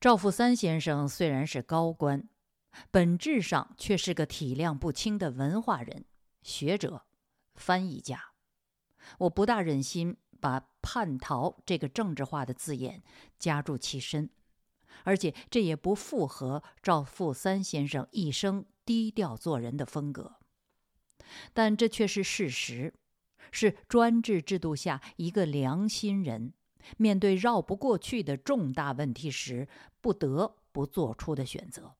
赵富三先生虽然是高官，本质上却是个体谅不清的文化人、学者、翻译家。我不大忍心把“叛逃”这个政治化的字眼加注其身，而且这也不符合赵富三先生一生低调做人的风格。但这却是事实，是专制制度下一个良心人面对绕不过去的重大问题时不得不做出的选择。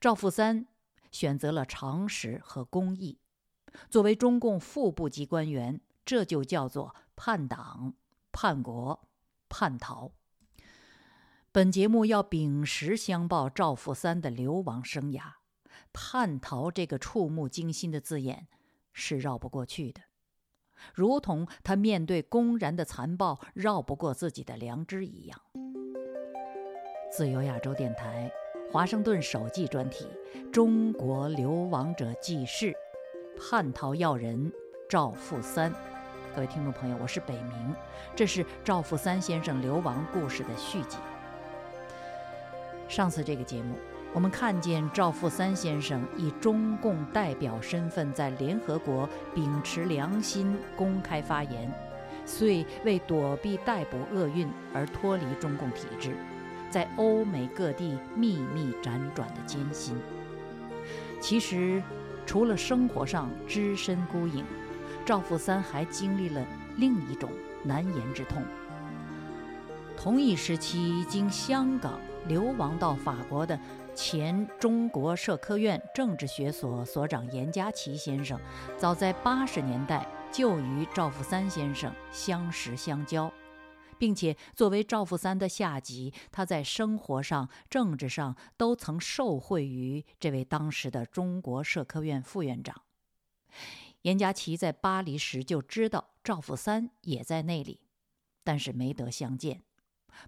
赵富三选择了常识和公义。作为中共副部级官员，这就叫做叛党、叛国、叛逃。本节目要秉实相报赵富三的流亡生涯，叛逃这个触目惊心的字眼是绕不过去的，如同他面对公然的残暴绕不过自己的良知一样。自由亚洲电台，华盛顿首季专题《中国流亡者记事》。叛逃要人赵富三，各位听众朋友，我是北明，这是赵富三先生流亡故事的续集。上次这个节目，我们看见赵富三先生以中共代表身份在联合国秉持良心公开发言，遂为躲避逮捕厄运而脱离中共体制，在欧美各地秘密辗转的艰辛。其实。除了生活上只身孤影，赵富三还经历了另一种难言之痛。同一时期经香港流亡到法国的前中国社科院政治学所所长严家琪先生，早在八十年代就与赵富三先生相识相交。并且作为赵富三的下级，他在生活上、政治上都曾受惠于这位当时的中国社科院副院长严家琪。在巴黎时就知道赵富三也在那里，但是没得相见。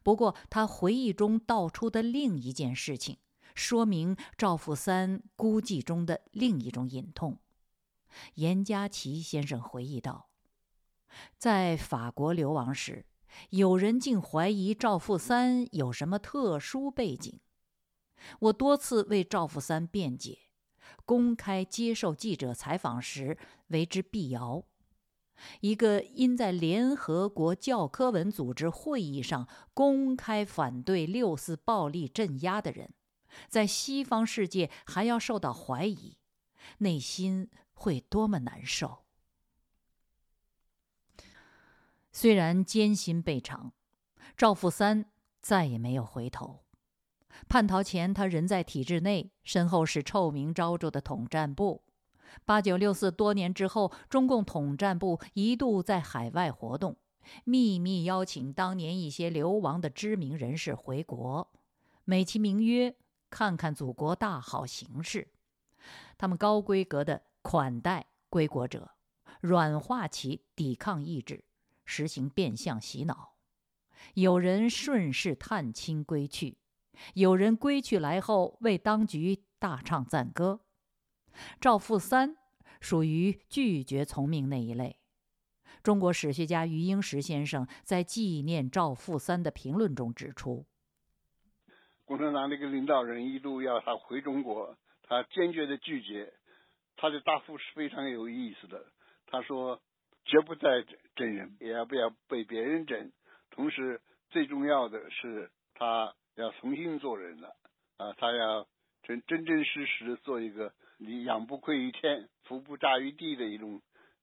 不过他回忆中道出的另一件事情，说明赵富三孤寂中的另一种隐痛。严家琪先生回忆道，在法国流亡时。有人竟怀疑赵富三有什么特殊背景，我多次为赵富三辩解，公开接受记者采访时为之辟谣。一个因在联合国教科文组织会议上公开反对六四暴力镇压的人，在西方世界还要受到怀疑，内心会多么难受！虽然艰辛备尝，赵富三再也没有回头。叛逃前，他人在体制内，身后是臭名昭著的统战部。八九六四多年之后，中共统战部一度在海外活动，秘密邀请当年一些流亡的知名人士回国，美其名曰“看看祖国大好形势”。他们高规格的款待归国者，软化其抵抗意志。实行变相洗脑，有人顺势探亲归去，有人归去来后为当局大唱赞歌。赵富三属于拒绝从命那一类。中国史学家余英时先生在纪念赵富三的评论中指出：“共产党那个领导人一度要他回中国，他坚决的拒绝。他的答复是非常有意思的，他说。”绝不再整人，也要不要被别人整。同时，最重要的是他要重新做人了啊！他要真真真实实做一个你仰不愧于天、福不炸于地的一种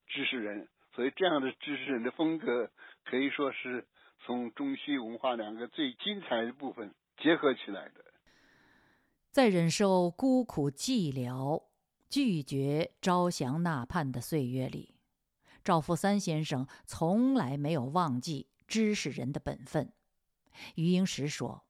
知识人。所以，这样的知识人的风格可以说是从中西文化两个最精彩的部分结合起来的。在忍受孤苦寂寥、拒绝招降纳叛的岁月里。赵富三先生从来没有忘记知识人的本分。余英时说：“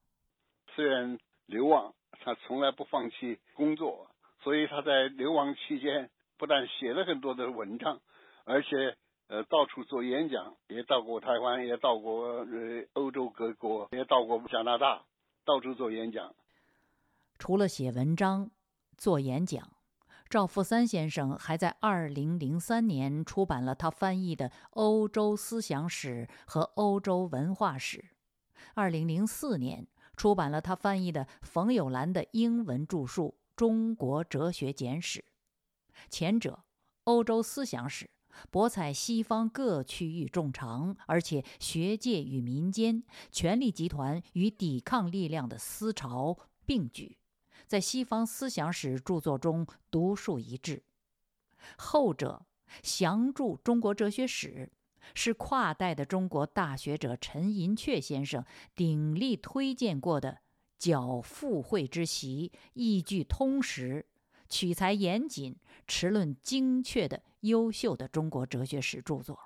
虽然流亡，他从来不放弃工作，所以他在流亡期间不但写了很多的文章，而且呃到处做演讲，也到过台湾，也到过呃欧洲各国，也到过加拿大，到处做演讲。除了写文章、做演讲。”赵富三先生还在2003年出版了他翻译的《欧洲思想史》和《欧洲文化史》，2004年出版了他翻译的冯友兰的英文著述《中国哲学简史》，前者欧洲思想史，博采西方各区域众长，而且学界与民间、权力集团与抵抗力量的思潮并举，在西方思想史著作中独树一帜；后者详著《中国哲学史》。是跨代的中国大学者陈寅恪先生鼎力推荐过的较富会之习、意句通识、取材严谨、持论精确的优秀的中国哲学史著作。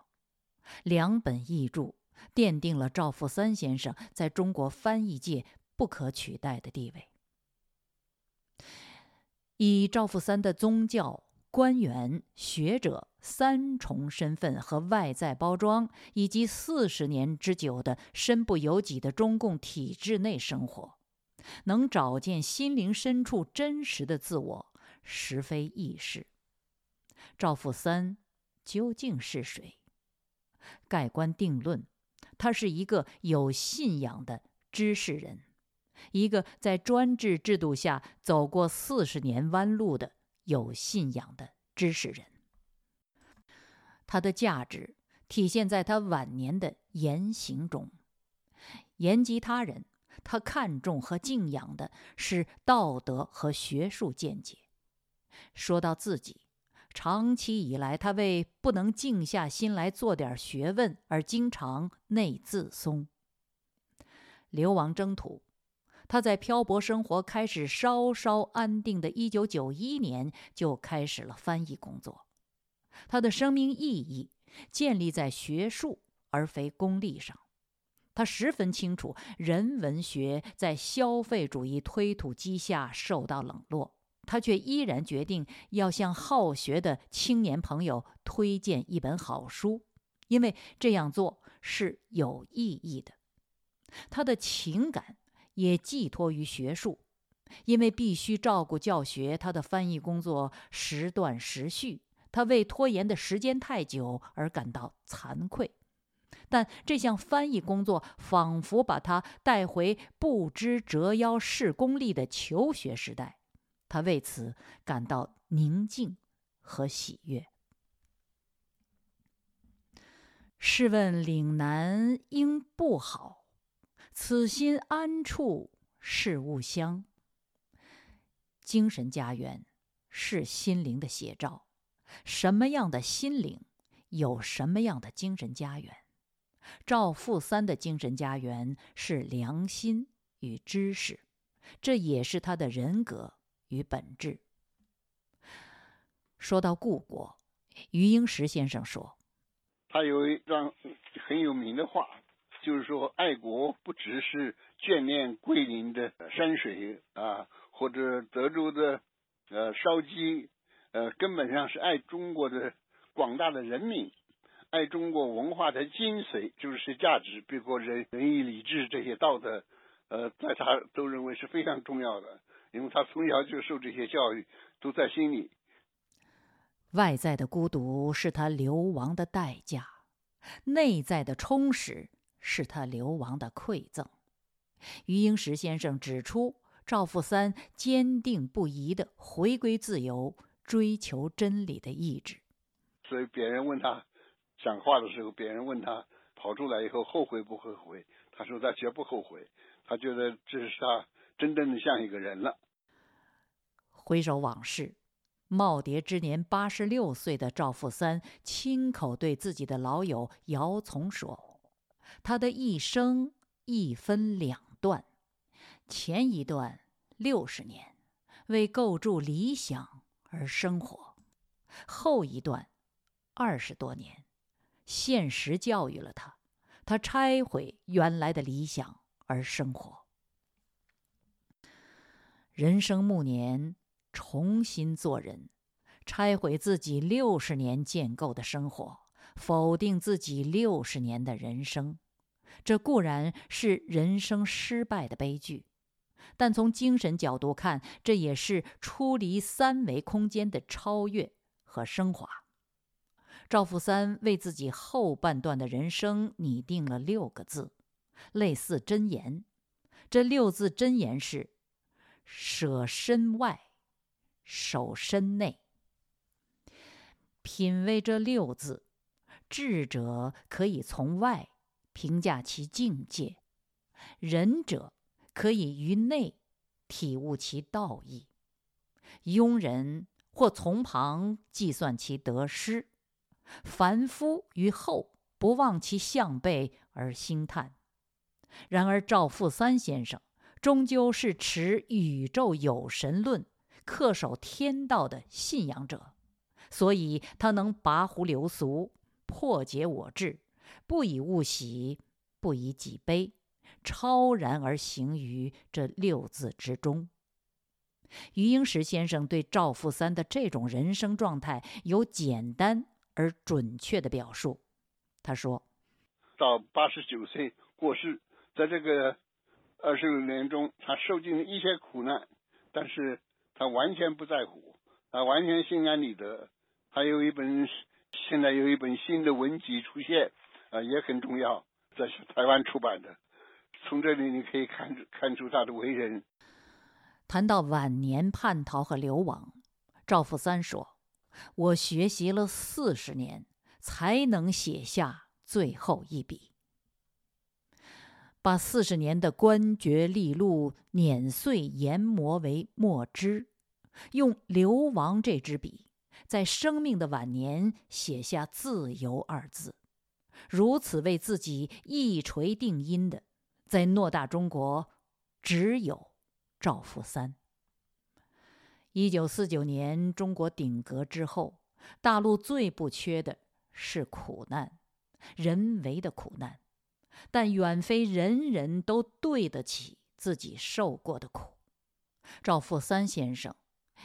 两本译著奠定了赵富三先生在中国翻译界不可取代的地位。以赵富三的宗教。官员、学者三重身份和外在包装，以及四十年之久的身不由己的中共体制内生活，能找见心灵深处真实的自我，实非易事。赵富三究竟是谁？盖棺定论，他是一个有信仰的知识人，一个在专制制度下走过四十年弯路的。有信仰的知识人，他的价值体现在他晚年的言行中。言及他人，他看重和敬仰的是道德和学术见解；说到自己，长期以来，他为不能静下心来做点学问而经常内自松。流亡征途。他在漂泊生活开始稍稍安定的1991年，就开始了翻译工作。他的生命意义建立在学术而非功利上。他十分清楚，人文学在消费主义推土机下受到冷落，他却依然决定要向好学的青年朋友推荐一本好书，因为这样做是有意义的。他的情感。也寄托于学术，因为必须照顾教学，他的翻译工作时断时续，他为拖延的时间太久而感到惭愧。但这项翻译工作仿佛把他带回不知折腰事功利的求学时代，他为此感到宁静和喜悦。试问岭南应不好？此心安处是吾乡。精神家园是心灵的写照，什么样的心灵，有什么样的精神家园。赵富三的精神家园是良心与知识，这也是他的人格与本质。说到故国，余英时先生说：“他有一段很有名的话。”就是说，爱国不只是眷恋桂林的山水啊，或者德州的呃烧鸡，呃，根本上是爱中国的广大的人民，爱中国文化的精髓，就是价值，比如说仁仁义礼智这些道德，呃，在他都认为是非常重要的，因为他从小就受这些教育，都在心里。外在的孤独是他流亡的代价，内在的充实。是他流亡的馈赠。余英时先生指出，赵富三坚定不移的回归自由、追求真理的意志。所以别人问他讲话的时候，别人问他跑出来以后后悔不后悔，他说他绝不后悔。他觉得这是他真正的像一个人了。回首往事，耄耋之年八十六岁的赵富三亲口对自己的老友姚从说。他的一生一分两段，前一段六十年为构筑理想而生活，后一段二十多年，现实教育了他，他拆毁原来的理想而生活。人生暮年，重新做人，拆毁自己六十年建构的生活。否定自己六十年的人生，这固然是人生失败的悲剧，但从精神角度看，这也是出离三维空间的超越和升华。赵富三为自己后半段的人生拟定了六个字，类似箴言：这六字真言是：舍身外，守身内。品味这六字，智者可以从外评价其境界，仁者可以于内体悟其道义，庸人或从旁计算其得失，凡夫于后不忘其向背而兴叹。然而赵富三先生终究是持宇宙有神论、恪守天道的信仰者。所以，他能拔壶流俗，破解我志，不以物喜，不以己悲，超然而行于这六字之中。余英时先生对赵富三的这种人生状态有简单而准确的表述。他说：“到八十九岁过世，在这个二十六年中，他受尽了一些苦难，但是他完全不在乎，他完全心安理得。”还有一本，现在有一本新的文集出现，啊，也很重要，这是台湾出版的。从这里你可以看出看出他的为人。谈到晚年叛逃和流亡，赵富三说：“我学习了四十年，才能写下最后一笔，把四十年的官爵利禄碾碎研磨为墨汁，用流亡这支笔。”在生命的晚年写下“自由”二字，如此为自己一锤定音的，在偌大中国，只有赵富三。一九四九年中国顶格之后，大陆最不缺的是苦难，人为的苦难，但远非人人都对得起自己受过的苦。赵富三先生。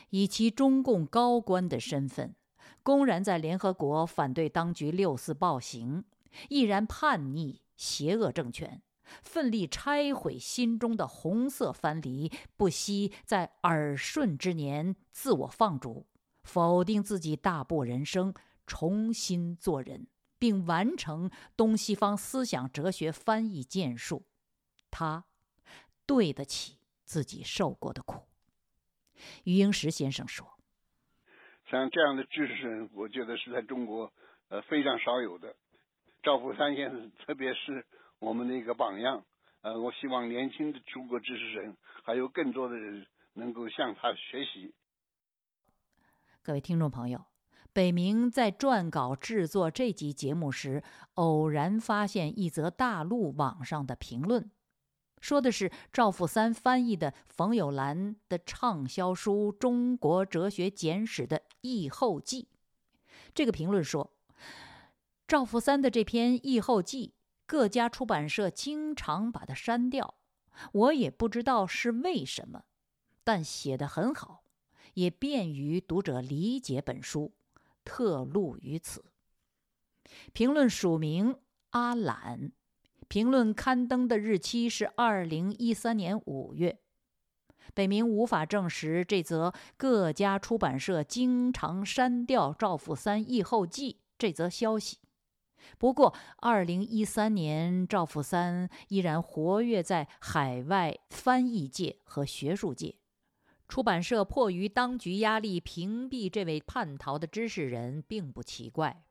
以其中共高官的身份，公然在联合国反对当局六四暴行，毅然叛逆邪恶政权，奋力拆毁心中的红色藩篱，不惜在耳顺之年自我放逐，否定自己大部人生，重新做人，并完成东西方思想哲学翻译建树。他对得起自己受过的苦。余英时先生说：“像这样的知识人，我觉得是在中国，呃，非常少有的。赵福山先生，特别是我们的一个榜样。呃，我希望年轻的中国知识人，还有更多的人能够向他学习。”各位听众朋友，北明在撰稿制作这集节目时，偶然发现一则大陆网上的评论。说的是赵富三翻译的冯友兰的畅销书《中国哲学简史》的译后记。这个评论说，赵富三的这篇译后记，各家出版社经常把它删掉，我也不知道是为什么，但写得很好，也便于读者理解本书，特录于此。评论署名阿懒。评论刊登的日期是二零一三年五月。北明无法证实这则各家出版社经常删掉赵富三译后记这则消息。不过，二零一三年赵富三依然活跃在海外翻译界和学术界，出版社迫于当局压力屏蔽这位叛逃的知识人，并不奇怪。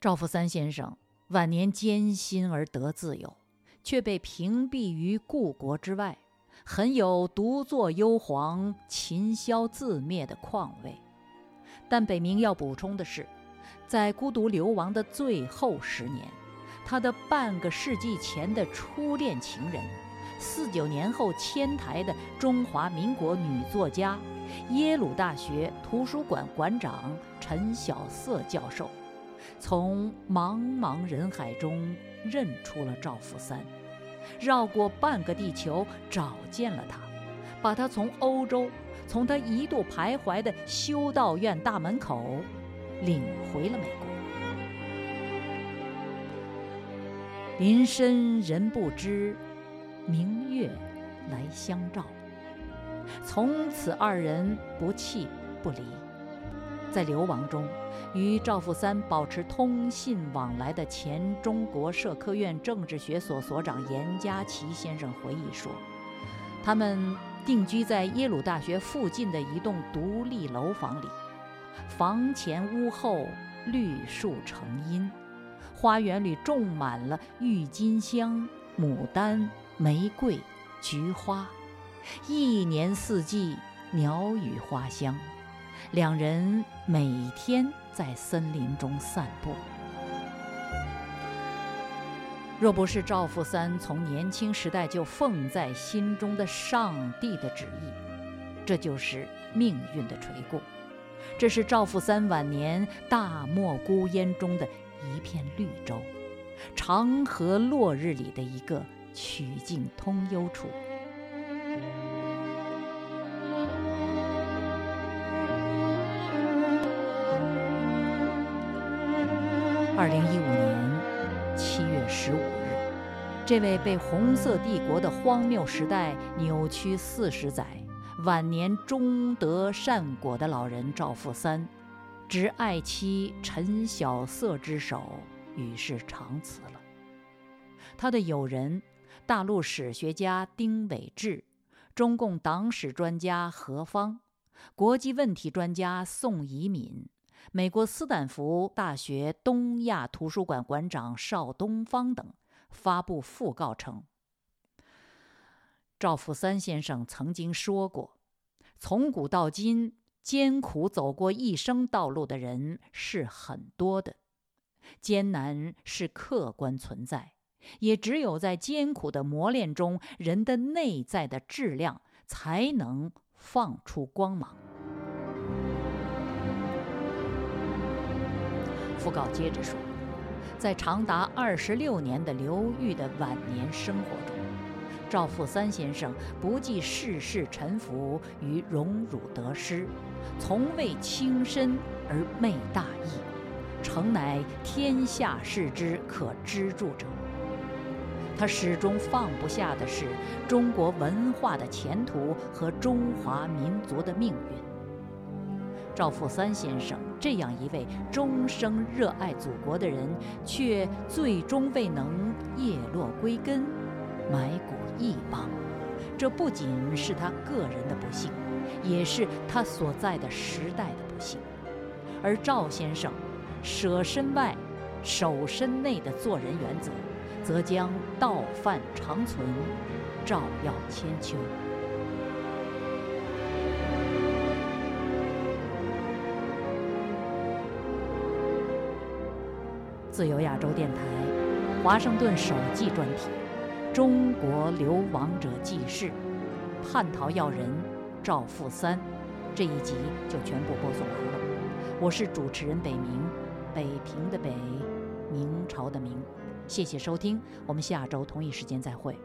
赵富三先生。晚年艰辛而得自由，却被屏蔽于故国之外，很有独坐幽篁、琴箫自灭的况味。但北明要补充的是，在孤独流亡的最后十年，他的半个世纪前的初恋情人，四九年后迁台的中华民国女作家、耶鲁大学图书馆馆长陈晓瑟教授。从茫茫人海中认出了赵福三，绕过半个地球找见了他，把他从欧洲，从他一度徘徊的修道院大门口领回了美国。林深人不知，明月来相照。从此二人不弃不离。在流亡中，与赵富三保持通信往来的前中国社科院政治学所所长严家琪先生回忆说，他们定居在耶鲁大学附近的一栋独立楼房里，房前屋后绿树成荫，花园里种满了郁金香、牡丹、玫瑰、菊花，一年四季鸟语花香。两人每天在森林中散步。若不是赵富三从年轻时代就奉在心中的上帝的旨意，这就是命运的垂顾。这是赵富三晚年大漠孤烟中的一片绿洲，长河落日里的一个曲径通幽处。二零一五年七月十五日，这位被红色帝国的荒谬时代扭曲四十载、晚年终得善果的老人赵富三，执爱妻陈晓色之手，与世长辞了。他的友人，大陆史学家丁伟志，中共党史专家何方，国际问题专家宋怡敏。美国斯坦福大学东亚图书馆馆长邵东方等发布讣告称：“赵福三先生曾经说过，从古到今，艰苦走过一生道路的人是很多的，艰难是客观存在，也只有在艰苦的磨练中，人的内在的质量才能放出光芒。”讣告接着说，在长达二十六年的刘裕的晚年生活中，赵富三先生不计世事沉浮与荣辱得失，从未轻身而昧大义，诚乃天下士之可支柱者。他始终放不下的是中国文化的前途和中华民族的命运。赵富三先生这样一位终生热爱祖国的人，却最终未能叶落归根，埋骨异邦。这不仅是他个人的不幸，也是他所在的时代的不幸。而赵先生舍身外、守身内的做人原则，则将道范长存，照耀千秋。自由亚洲电台，华盛顿首季专题《中国流亡者记事》，叛逃要人赵富三，这一集就全部播送完了。我是主持人北明，北平的北，明朝的明。谢谢收听，我们下周同一时间再会。